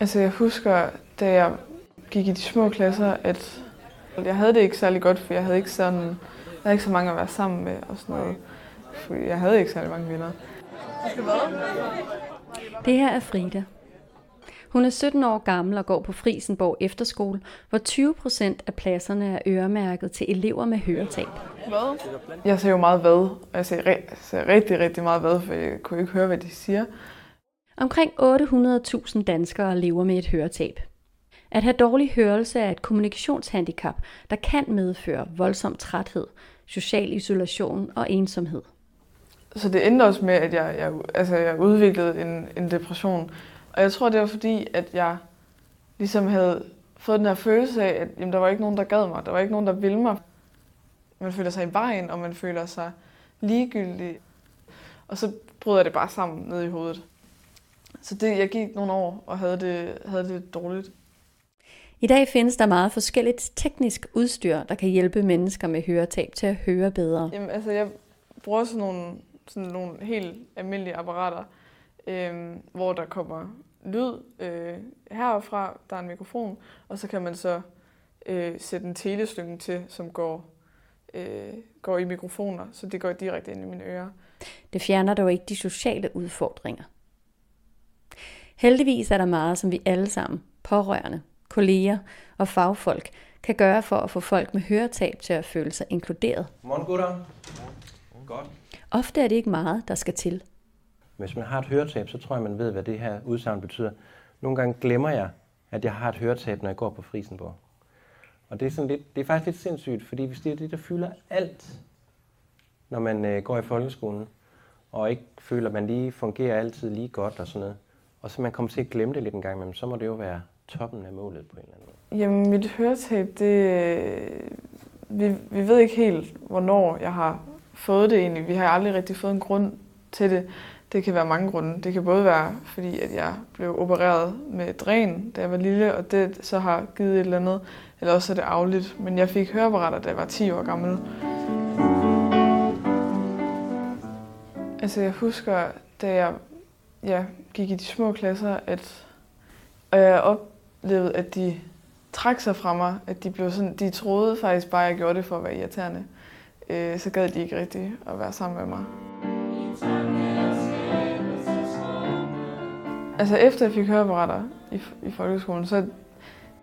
Altså jeg husker, da jeg gik i de små klasser, at jeg havde det ikke særlig godt, for jeg havde ikke, sådan, jeg havde ikke så mange at være sammen med og sådan noget. For jeg havde ikke særlig mange venner. Det her er Frida. Hun er 17 år gammel og går på Frisenborg Efterskole, hvor 20 procent af pladserne er øremærket til elever med høretab. Hvad? Jeg ser jo meget hvad, og jeg ser, ser rigtig, rigtig meget hvad, for jeg kunne ikke høre, hvad de siger. Omkring 800.000 danskere lever med et høretab. At have dårlig hørelse er et kommunikationshandicap, der kan medføre voldsom træthed, social isolation og ensomhed. Så det endte også med, at jeg, jeg, altså jeg udviklede en, en depression. Og jeg tror, det var fordi, at jeg ligesom havde fået den her følelse af, at jamen, der var ikke nogen, der gad mig. Der var ikke nogen, der ville mig. Man føler sig i vejen, og man føler sig ligegyldig. Og så bryder det bare sammen ned i hovedet. Så det, jeg gik nogle år og havde det, havde det dårligt. I dag findes der meget forskelligt teknisk udstyr, der kan hjælpe mennesker med høretab til at høre bedre. Jamen, altså, jeg bruger sådan nogle, sådan nogle helt almindelige apparater, øh, hvor der kommer lyd øh, herfra, der er en mikrofon, og så kan man så øh, sætte en teleslynge til, som går, øh, går i mikrofoner, så det går direkte ind i mine ører. Det fjerner dog ikke de sociale udfordringer. Heldigvis er der meget, som vi alle sammen, pårørende, kolleger og fagfolk, kan gøre for at få folk med høretab til at føle sig inkluderet. Godmorgen gutter. Godt. Ofte er det ikke meget, der skal til. Hvis man har et høretab, så tror jeg, man ved, hvad det her udsagn betyder. Nogle gange glemmer jeg, at jeg har et høretab, når jeg går på Frisenborg. Og det er, sådan lidt, det er faktisk lidt sindssygt, fordi hvis det er det, der fylder alt, når man øh, går i folkeskolen, og ikke føler, at man lige fungerer altid lige godt og sådan noget, og så man kommer til at glemme det lidt en gang imellem, så må det jo være toppen af målet på en eller anden måde. Jamen, mit høretab, det... Vi, vi ved ikke helt, hvornår jeg har fået det egentlig. Vi har aldrig rigtig fået en grund til det. Det kan være mange grunde. Det kan både være, fordi at jeg blev opereret med dræn, da jeg var lille, og det så har givet et eller andet, eller også er det afligt. Men jeg fik høreapparater, da jeg var 10 år gammel. Altså, jeg husker, da jeg ja, gik i de små klasser, at og jeg oplevede, at de trak sig fra mig, at de, blev sådan, de troede faktisk bare, at jeg gjorde det for at være irriterende. Øh, så gad de ikke rigtig at være sammen med mig. Altså efter jeg fik høreapparater i, i folkeskolen, så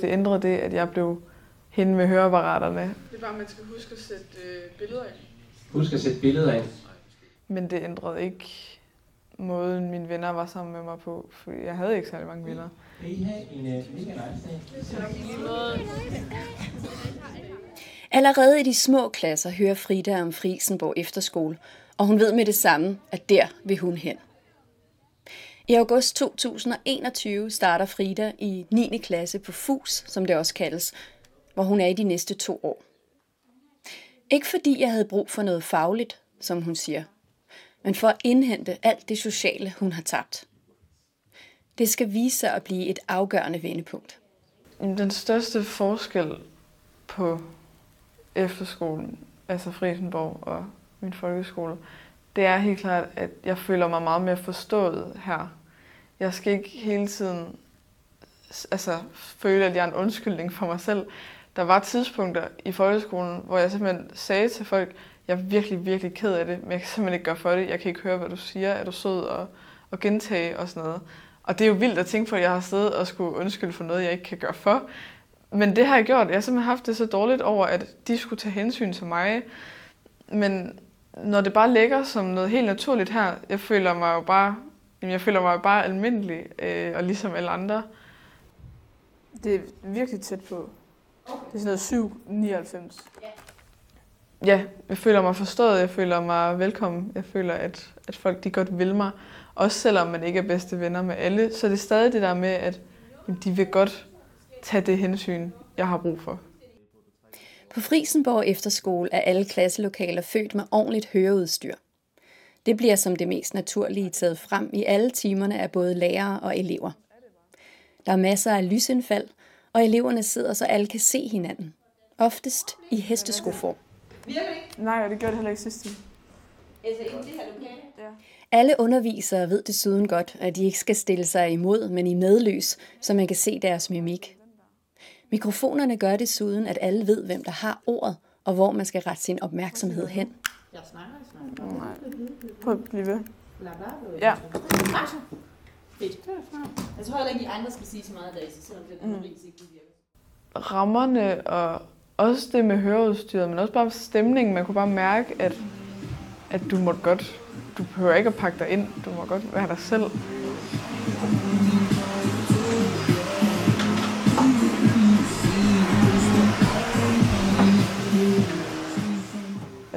det ændrede det, at jeg blev hende med høreapparaterne. Det er bare, at man skal huske at sætte øh, billeder ind. Husk at sætte billeder ind. Men det ændrede ikke måden, mine venner var sammen med mig på, for jeg havde ikke særlig mange venner. Dag? Allerede i de små klasser hører Frida om Frisenborg Efterskole, og hun ved med det samme, at der vil hun hen. I august 2021 starter Frida i 9. klasse på FUS, som det også kaldes, hvor hun er i de næste to år. Ikke fordi jeg havde brug for noget fagligt, som hun siger, men for at indhente alt det sociale, hun har tabt. Det skal vise sig at blive et afgørende vendepunkt. Den største forskel på efterskolen, altså Frisenborg og min folkeskole, det er helt klart, at jeg føler mig meget mere forstået her. Jeg skal ikke hele tiden altså, føle, at jeg er en undskyldning for mig selv. Der var tidspunkter i folkeskolen, hvor jeg simpelthen sagde til folk, jeg er virkelig, virkelig ked af det, men jeg kan simpelthen ikke gøre for det. Jeg kan ikke høre, hvad du siger. Er du sød og, og gentage og sådan noget. Og det er jo vildt at tænke på, at jeg har siddet og skulle undskylde for noget, jeg ikke kan gøre for. Men det har jeg gjort. Jeg har simpelthen haft det så dårligt over, at de skulle tage hensyn til mig. Men når det bare ligger som noget helt naturligt her, jeg føler mig jo bare, jamen jeg føler mig jo bare almindelig, øh, og ligesom alle andre. Det er virkelig tæt på. Det er sådan noget 7,99. Ja, jeg føler mig forstået, jeg føler mig velkommen, jeg føler, at, at folk de godt vil mig. Også selvom man ikke er bedste venner med alle, så det er stadig det der med, at jamen, de vil godt tage det hensyn, jeg har brug for. På Frisenborg Efterskole er alle klasselokaler født med ordentligt høreudstyr. Det bliver som det mest naturlige taget frem i alle timerne af både lærere og elever. Der er masser af lysindfald, og eleverne sidder, så alle kan se hinanden. Oftest i hesteskoform. Nej, det gjorde det heller ikke sidste? Alle undervisere ved desuden godt, at de ikke skal stille sig imod, men i medløs, så man kan se deres mimik. Mikrofonerne gør desuden, at alle ved, hvem der har ordet, og hvor man skal rette sin opmærksomhed hen. Jeg snakker, jeg snakker. Nej. Prøv at blive ved. Ja. Fedt. Jeg tror heller ikke, I andre skal sige så meget i dag, så selvom det er mm. ikke virker. Rammerne og også det med høreudstyret, men også bare stemningen. Man kunne bare mærke, at, at du måtte godt, du behøver ikke at pakke dig ind. Du må godt være dig selv.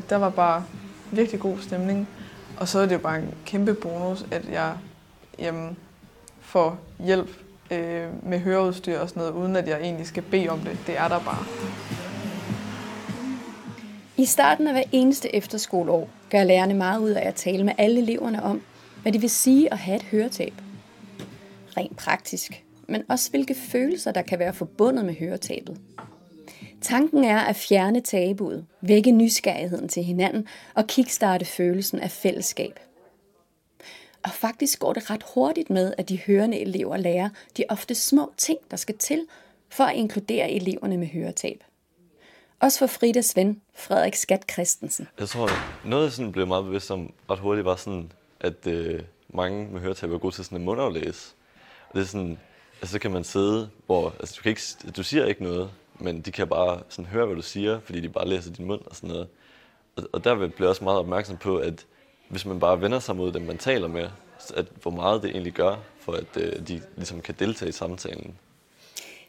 At der var bare virkelig god stemning. Og så er det jo bare en kæmpe bonus, at jeg jamen, får hjælp øh, med høreudstyr og sådan noget, uden at jeg egentlig skal bede om det. Det er der bare. I starten af hver eneste efterskoleår gør lærerne meget ud af at tale med alle eleverne om, hvad det vil sige at have et høretab. Rent praktisk, men også hvilke følelser, der kan være forbundet med høretabet. Tanken er at fjerne tabuet, vække nysgerrigheden til hinanden og kickstarte følelsen af fællesskab. Og faktisk går det ret hurtigt med, at de hørende elever lærer de ofte små ting, der skal til for at inkludere eleverne med høretab. Også for Fridas ven, Frederik Skat Christensen. Jeg tror, noget jeg sådan blev meget bevidst om ret hurtigt var sådan, at øh, mange med høretab er gode til sådan en mundaflæse. Og det er sådan, altså så kan man sidde, hvor altså, du, kan ikke, du siger ikke noget, men de kan bare sådan høre, hvad du siger, fordi de bare læser din mund og sådan noget. Og, og der blev jeg også meget opmærksom på, at hvis man bare vender sig mod dem, man taler med, at hvor meget det egentlig gør, for at øh, de ligesom kan deltage i samtalen.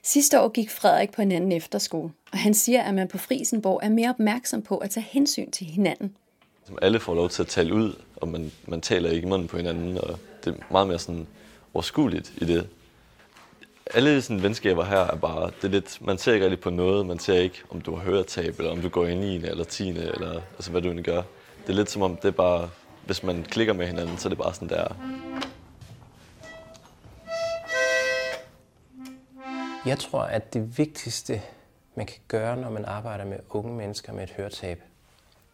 Sidste år gik Frederik på en anden efterskole, og han siger, at man på Frisenborg er mere opmærksom på at tage hensyn til hinanden. Som alle får lov til at tale ud, og man, man taler ikke i munden på hinanden, og det er meget mere sådan overskueligt i det. Alle sådan venskaber her er bare, det er lidt, man ser ikke rigtig på noget, man ser ikke, om du har høretab, eller om du går i 9. eller 10. eller altså, hvad du end gør. Det er lidt som om, det er bare, hvis man klikker med hinanden, så er det bare sådan der. Jeg tror, at det vigtigste, man kan gøre, når man arbejder med unge mennesker med et høretab,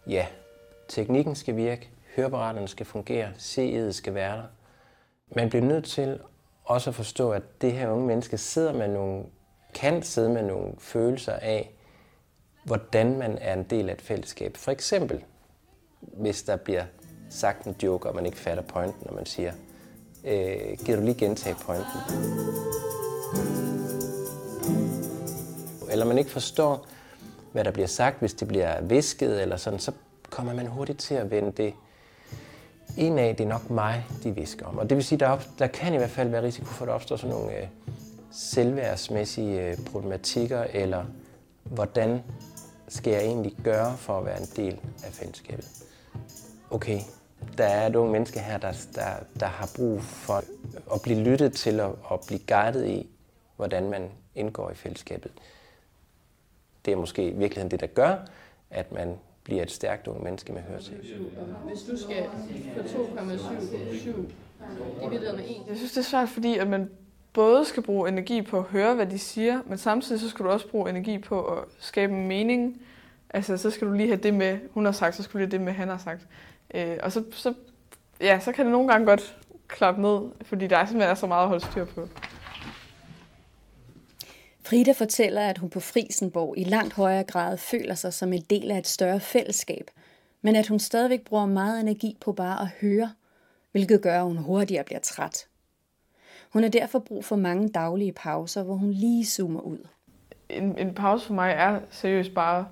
ja, teknikken skal virke, høreapparaterne skal fungere, CE'et skal være der. Man bliver nødt til også at forstå, at det her unge menneske sidder med nogle, kan sidde med nogle følelser af, hvordan man er en del af et fællesskab. For eksempel, hvis der bliver sagt en joke, og man ikke fatter pointen, når man siger, øh, giver du lige gentage pointen? Eller man ikke forstår, hvad der bliver sagt, hvis det bliver visket eller sådan, så kommer man hurtigt til at vende det en af, det er nok mig, de visker om. Og det vil sige, der, op, der kan i hvert fald være risiko for, at der opstår sådan nogle øh, selvværdsmæssige øh, problematikker, eller hvordan skal jeg egentlig gøre for at være en del af fællesskabet. Okay, der er et unge menneske her, der, der, der har brug for at blive lyttet til og, og blive guidet i, hvordan man indgår i fællesskabet. Det er måske i virkeligheden det, der gør, at man bliver et stærkt unge menneske med høretab. Hvis du skal få 2,7 divideret med 1. Jeg synes, det er svært, fordi at man både skal bruge energi på at høre, hvad de siger, men samtidig så skal du også bruge energi på at skabe en mening. Altså, så skal du lige have det med, hun har sagt, så skal du lige have det med, han har sagt. Øh, og så, så, ja, så kan det nogle gange godt klappe ned, fordi der er simpelthen er så meget at holde styr på. Frida fortæller, at hun på Frisenborg i langt højere grad føler sig som en del af et større fællesskab, men at hun stadigvæk bruger meget energi på bare at høre, hvilket gør, at hun hurtigere bliver træt. Hun har derfor brug for mange daglige pauser, hvor hun lige zoomer ud. En, en pause for mig er seriøst bare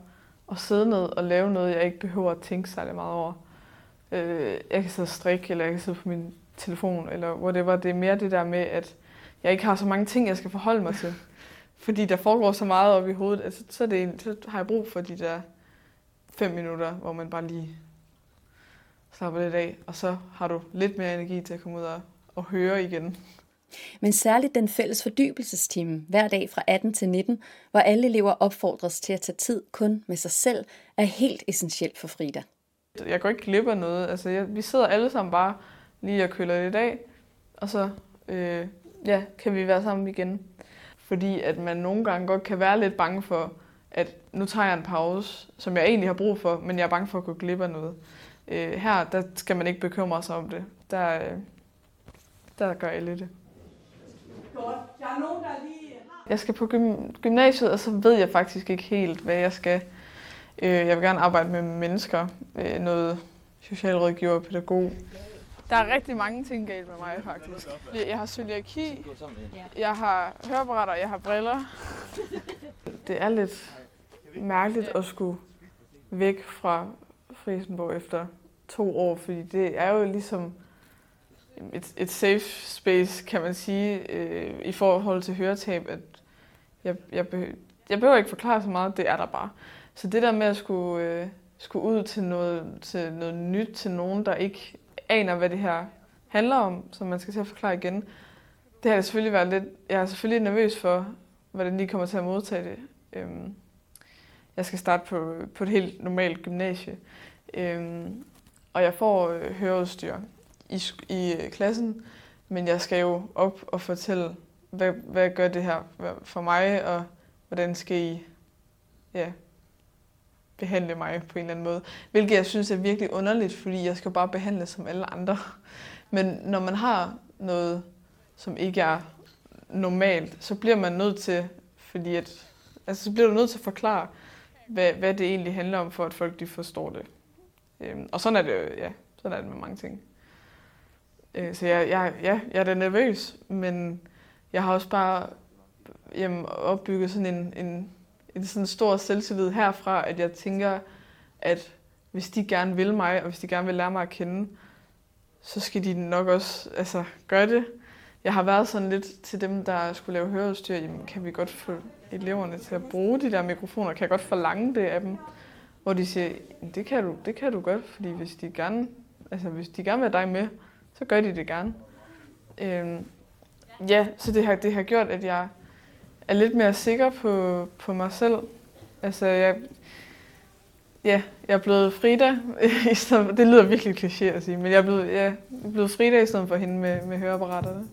at sidde ned og lave noget, jeg ikke behøver at tænke særlig meget over. Øh, jeg kan sidde og strikke, eller jeg kan sidde på min telefon, eller whatever. Det er mere det der med, at jeg ikke har så mange ting, jeg skal forholde mig til. Fordi der foregår så meget op i hovedet, altså, så, er det, så har jeg brug for de der fem minutter, hvor man bare lige slapper lidt af, og så har du lidt mere energi til at komme ud og, og høre igen. Men særligt den fælles fordybelsestime hver dag fra 18 til 19, hvor alle elever opfordres til at tage tid kun med sig selv, er helt essentielt for Frida. Jeg går ikke glip af noget. Altså, jeg, vi sidder alle sammen bare lige og køler lidt af, og så øh, ja, kan vi være sammen igen. Fordi at man nogle gange godt kan være lidt bange for, at nu tager jeg en pause, som jeg egentlig har brug for, men jeg er bange for at gå glip af noget. Øh, her der skal man ikke bekymre sig om det. der, øh, der gør alle det. Jeg skal på gym- gymnasiet, og så ved jeg faktisk ikke helt, hvad jeg skal. Øh, Jeg vil gerne arbejde med mennesker, øh, noget socialrådgiver, pædagog. Der er rigtig mange ting galt med mig, faktisk. Jeg har cøliaki, jeg har høreapparater, jeg har briller. Det er lidt mærkeligt at skulle væk fra Frisenborg efter to år, fordi det er jo ligesom et, et safe space, kan man sige, øh, i forhold til høretab, at jeg, jeg, behøver, jeg behøver ikke forklare så meget, det er der bare. Så det der med at skulle, øh, skulle ud til noget, til noget nyt, til nogen, der ikke aner, hvad det her handler om, som man skal til at forklare igen, det har jeg selvfølgelig været lidt, jeg er selvfølgelig nervøs for, hvordan de kommer til at modtage det. Øhm, jeg skal starte på, på et helt normalt gymnasie, øhm, og jeg får øh, høreudstyr i, i øh, klassen, men jeg skal jo op og fortælle, hvad, hvad gør det her for mig, og hvordan skal I ja, behandle mig på en eller anden måde. Hvilket jeg synes er virkelig underligt, fordi jeg skal bare behandles som alle andre. Men når man har noget, som ikke er normalt, så bliver man nødt til, fordi at, altså, så bliver du nødt til at forklare, hvad, hvad det egentlig handler om, for at folk de forstår det. Øhm, og sådan er det jo, ja, sådan er det med mange ting. Øh, så jeg, jeg, ja, jeg er da nervøs, men jeg har også bare jamen, opbygget sådan en, en, en sådan stor selvtillid herfra, at jeg tænker, at hvis de gerne vil mig, og hvis de gerne vil lære mig at kende, så skal de nok også altså, gøre det. Jeg har været sådan lidt til dem, der skulle lave høreudstyr, jamen, kan vi godt få eleverne til at bruge de der mikrofoner? Kan jeg godt forlange det af dem? Hvor de siger, det kan du, det kan du godt, fordi hvis de gerne, altså, hvis de gerne vil have dig med, så gør de det gerne. Øhm, ja, så det har, det har gjort, at jeg er lidt mere sikker på, på mig selv. Altså, jeg, ja, jeg er blevet Frida, i stedet, det lyder virkelig kliché at sige, men jeg er blevet, ja, jeg er blevet Frida i stedet for hende med, med høreapparaterne.